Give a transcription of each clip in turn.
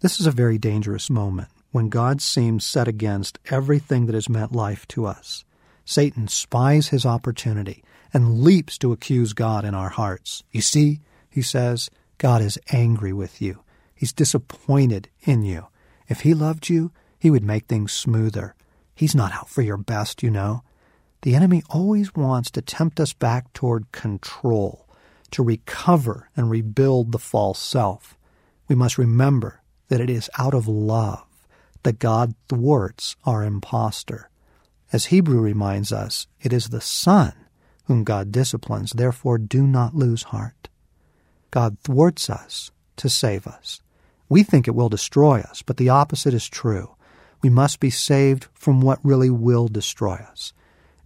This is a very dangerous moment when God seems set against everything that has meant life to us. Satan spies his opportunity and leaps to accuse God in our hearts. You see, he says, God is angry with you. He's disappointed in you. If he loved you, he would make things smoother. He's not out for your best, you know. The enemy always wants to tempt us back toward control, to recover and rebuild the false self. We must remember that it is out of love that God thwarts our impostor. As Hebrews reminds us, it is the Son whom God disciplines, therefore do not lose heart. God thwarts us to save us. We think it will destroy us, but the opposite is true. We must be saved from what really will destroy us.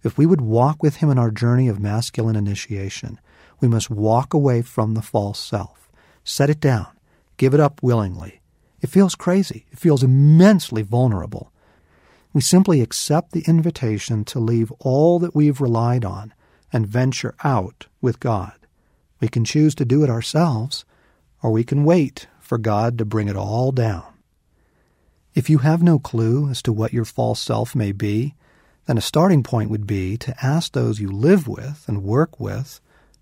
If we would walk with Him in our journey of masculine initiation, we must walk away from the false self, set it down, give it up willingly. It feels crazy. It feels immensely vulnerable. We simply accept the invitation to leave all that we've relied on and venture out with God. We can choose to do it ourselves, or we can wait for God to bring it all down. If you have no clue as to what your false self may be, then a starting point would be to ask those you live with and work with,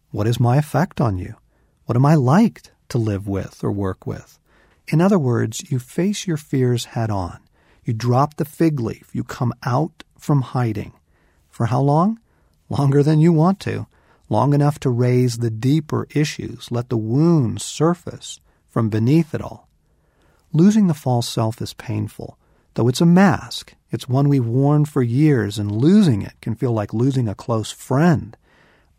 What is my effect on you? What am I like to live with or work with? In other words, you face your fears head on. You drop the fig leaf. You come out from hiding. For how long? Longer than you want to. Long enough to raise the deeper issues, let the wounds surface from beneath it all. Losing the false self is painful, though it's a mask. It's one we've worn for years, and losing it can feel like losing a close friend.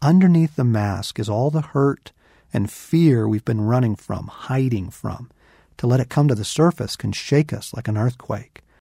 Underneath the mask is all the hurt and fear we've been running from, hiding from. To let it come to the surface can shake us like an earthquake.